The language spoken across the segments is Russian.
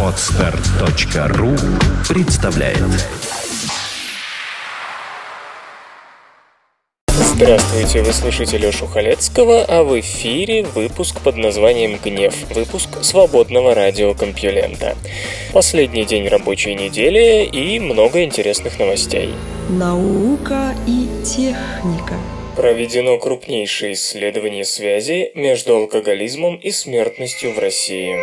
Отстар.ру представляет Здравствуйте, вы слышите Лёшу Халецкого, а в эфире выпуск под названием «Гнев», выпуск свободного радиокомпьюлента. Последний день рабочей недели и много интересных новостей. Наука и техника. Проведено крупнейшее исследование связи между алкоголизмом и смертностью в России.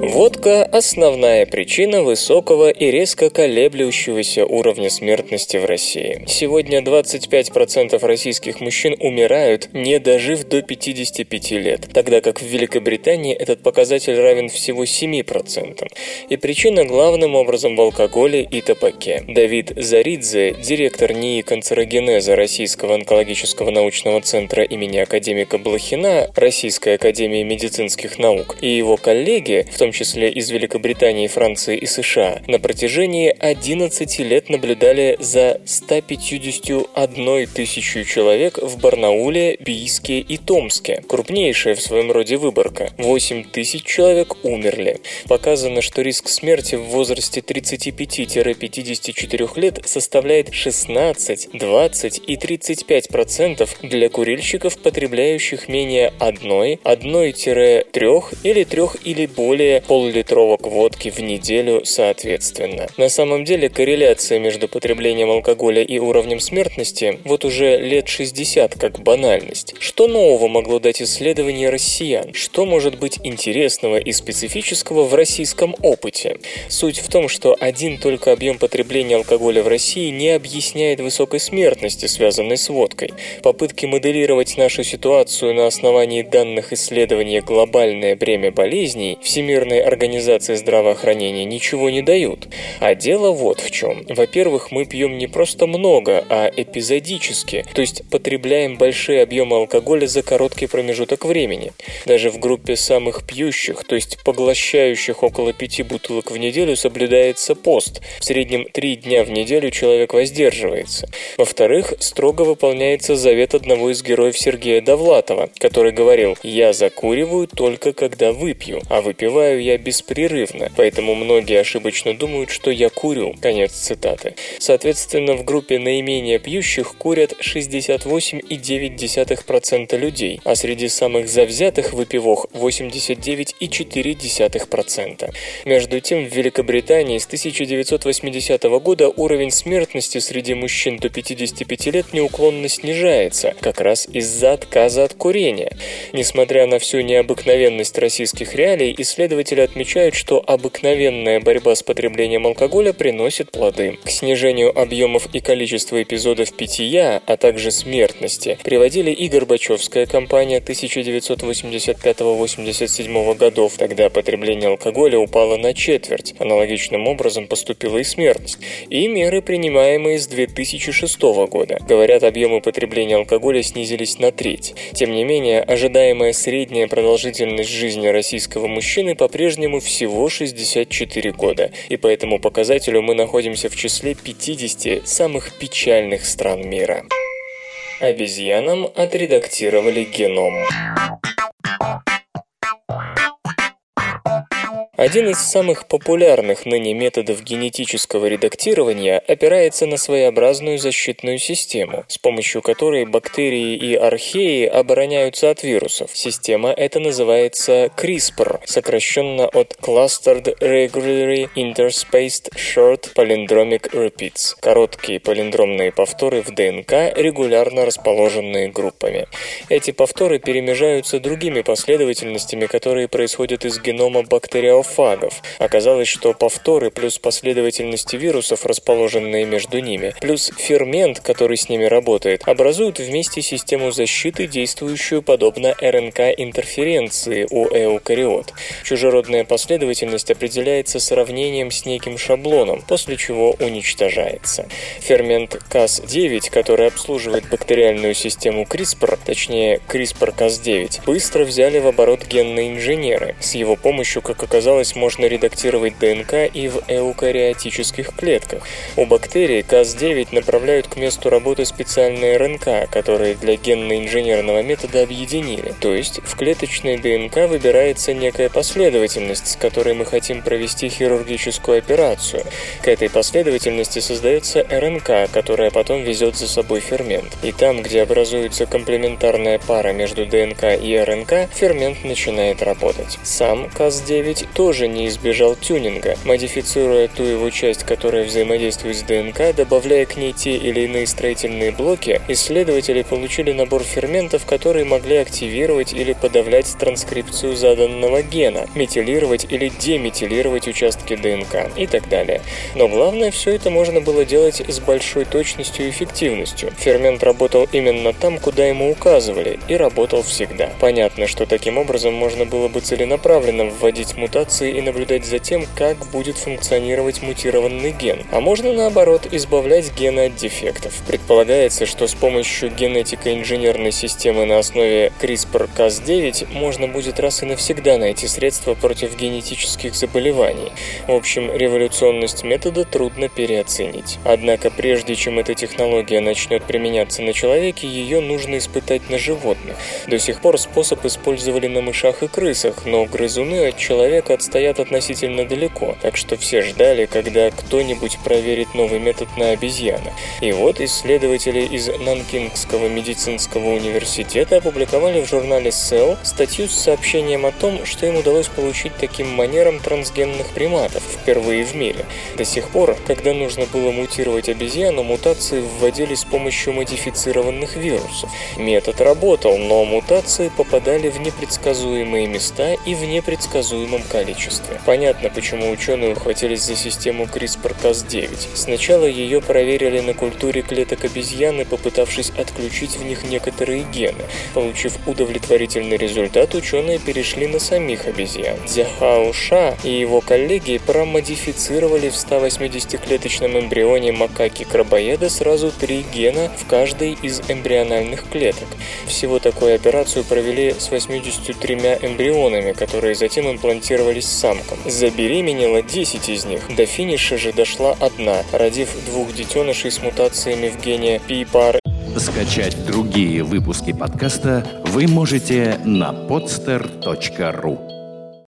Водка – основная причина высокого и резко колеблющегося уровня смертности в России. Сегодня 25% российских мужчин умирают, не дожив до 55 лет, тогда как в Великобритании этот показатель равен всего 7%. И причина главным образом в алкоголе и табаке. Давид Заридзе, директор НИИ канцерогенеза Российского онкологического научного центра имени академика Блохина Российской академии медицинских наук, и его коллеги, в том числе числе из Великобритании, Франции и США, на протяжении 11 лет наблюдали за 151 тысячу человек в Барнауле, Бийске и Томске. Крупнейшая в своем роде выборка. 8 тысяч человек умерли. Показано, что риск смерти в возрасте 35-54 лет составляет 16, 20 и 35 процентов для курильщиков, потребляющих менее одной, 1-3 или 3 или более пол-литровок водки в неделю соответственно. На самом деле корреляция между потреблением алкоголя и уровнем смертности вот уже лет 60 как банальность. Что нового могло дать исследование россиян? Что может быть интересного и специфического в российском опыте? Суть в том, что один только объем потребления алкоголя в России не объясняет высокой смертности, связанной с водкой. Попытки моделировать нашу ситуацию на основании данных исследования «Глобальное бремя болезней» Всемирной Всемирной организации здравоохранения ничего не дают. А дело вот в чем. Во-первых, мы пьем не просто много, а эпизодически, то есть потребляем большие объемы алкоголя за короткий промежуток времени. Даже в группе самых пьющих, то есть поглощающих около пяти бутылок в неделю, соблюдается пост. В среднем три дня в неделю человек воздерживается. Во-вторых, строго выполняется завет одного из героев Сергея Довлатова, который говорил «Я закуриваю только когда выпью, а выпиваю я я беспрерывно, поэтому многие ошибочно думают, что я курю. Конец цитаты. Соответственно, в группе наименее пьющих курят 68,9% людей, а среди самых завзятых выпивох 89,4%. Между тем, в Великобритании с 1980 года уровень смертности среди мужчин до 55 лет неуклонно снижается, как раз из-за отказа от курения. Несмотря на всю необыкновенность российских реалий, исследователи исследователи отмечают, что обыкновенная борьба с потреблением алкоголя приносит плоды. К снижению объемов и количества эпизодов питья, а также смертности, приводили и Горбачевская кампания 1985-87 годов. Тогда потребление алкоголя упало на четверть. Аналогичным образом поступила и смертность. И меры, принимаемые с 2006 года. Говорят, объемы потребления алкоголя снизились на треть. Тем не менее, ожидаемая средняя продолжительность жизни российского мужчины по-прежнему по-прежнему всего 64 года, и по этому показателю мы находимся в числе 50 самых печальных стран мира. Обезьянам отредактировали геном. Один из самых популярных ныне методов генетического редактирования опирается на своеобразную защитную систему, с помощью которой бактерии и археи обороняются от вирусов. Система эта называется CRISPR, сокращенно от Clustered Regularly Interspaced Short Palindromic Repeats – короткие полиндромные повторы в ДНК, регулярно расположенные группами. Эти повторы перемежаются другими последовательностями, которые происходят из генома бактериофагов фагов. Оказалось, что повторы плюс последовательности вирусов, расположенные между ними, плюс фермент, который с ними работает, образуют вместе систему защиты, действующую подобно РНК-интерференции у эукариот. Чужеродная последовательность определяется сравнением с неким шаблоном, после чего уничтожается. Фермент Cas9, который обслуживает бактериальную систему CRISPR, точнее CRISPR-Cas9, быстро взяли в оборот генные инженеры. С его помощью, как оказалось, оказалось, можно редактировать ДНК и в эукариотических клетках. У бактерий Cas9 направляют к месту работы специальные РНК, которые для генно-инженерного метода объединили. То есть в клеточной ДНК выбирается некая последовательность, с которой мы хотим провести хирургическую операцию. К этой последовательности создается РНК, которая потом везет за собой фермент. И там, где образуется комплементарная пара между ДНК и РНК, фермент начинает работать. Сам Cas9 тоже не избежал тюнинга, модифицируя ту его часть, которая взаимодействует с ДНК, добавляя к ней те или иные строительные блоки, исследователи получили набор ферментов, которые могли активировать или подавлять транскрипцию заданного гена, метилировать или деметилировать участки ДНК и так далее. Но главное, все это можно было делать с большой точностью и эффективностью. Фермент работал именно там, куда ему указывали, и работал всегда. Понятно, что таким образом можно было бы целенаправленно вводить мутации и наблюдать за тем, как будет функционировать мутированный ген. А можно наоборот избавлять гены от дефектов. Предполагается, что с помощью генетико-инженерной системы на основе CRISPR-Cas9 можно будет раз и навсегда найти средства против генетических заболеваний. В общем, революционность метода трудно переоценить. Однако прежде чем эта технология начнет применяться на человеке, ее нужно испытать на животных. До сих пор способ использовали на мышах и крысах, но грызуны от человека отстоят относительно далеко, так что все ждали, когда кто-нибудь проверит новый метод на обезьянах. И вот исследователи из Нанкингского медицинского университета опубликовали в журнале Cell статью с сообщением о том, что им удалось получить таким манером трансгенных приматов впервые в мире. До сих пор, когда нужно было мутировать обезьяну, мутации вводили с помощью модифицированных вирусов. Метод работал, но мутации попадали в непредсказуемые места и в непредсказуемом количестве. Понятно, почему ученые ухватились за систему CRISPR-Cas9. Сначала ее проверили на культуре клеток обезьяны, попытавшись отключить в них некоторые гены. Получив удовлетворительный результат, ученые перешли на самих обезьян. Дзяхао Ша и его коллеги промодифицировали в 180-клеточном эмбрионе макаки-крабоеда сразу три гена в каждой из эмбриональных клеток. Всего такую операцию провели с 83 эмбрионами, которые затем имплантировались самкам. Забеременела 10 из них. До финиша же дошла одна, родив двух детенышей с мутациями в гене PPAR. Скачать другие выпуски подкаста вы можете на podster.ru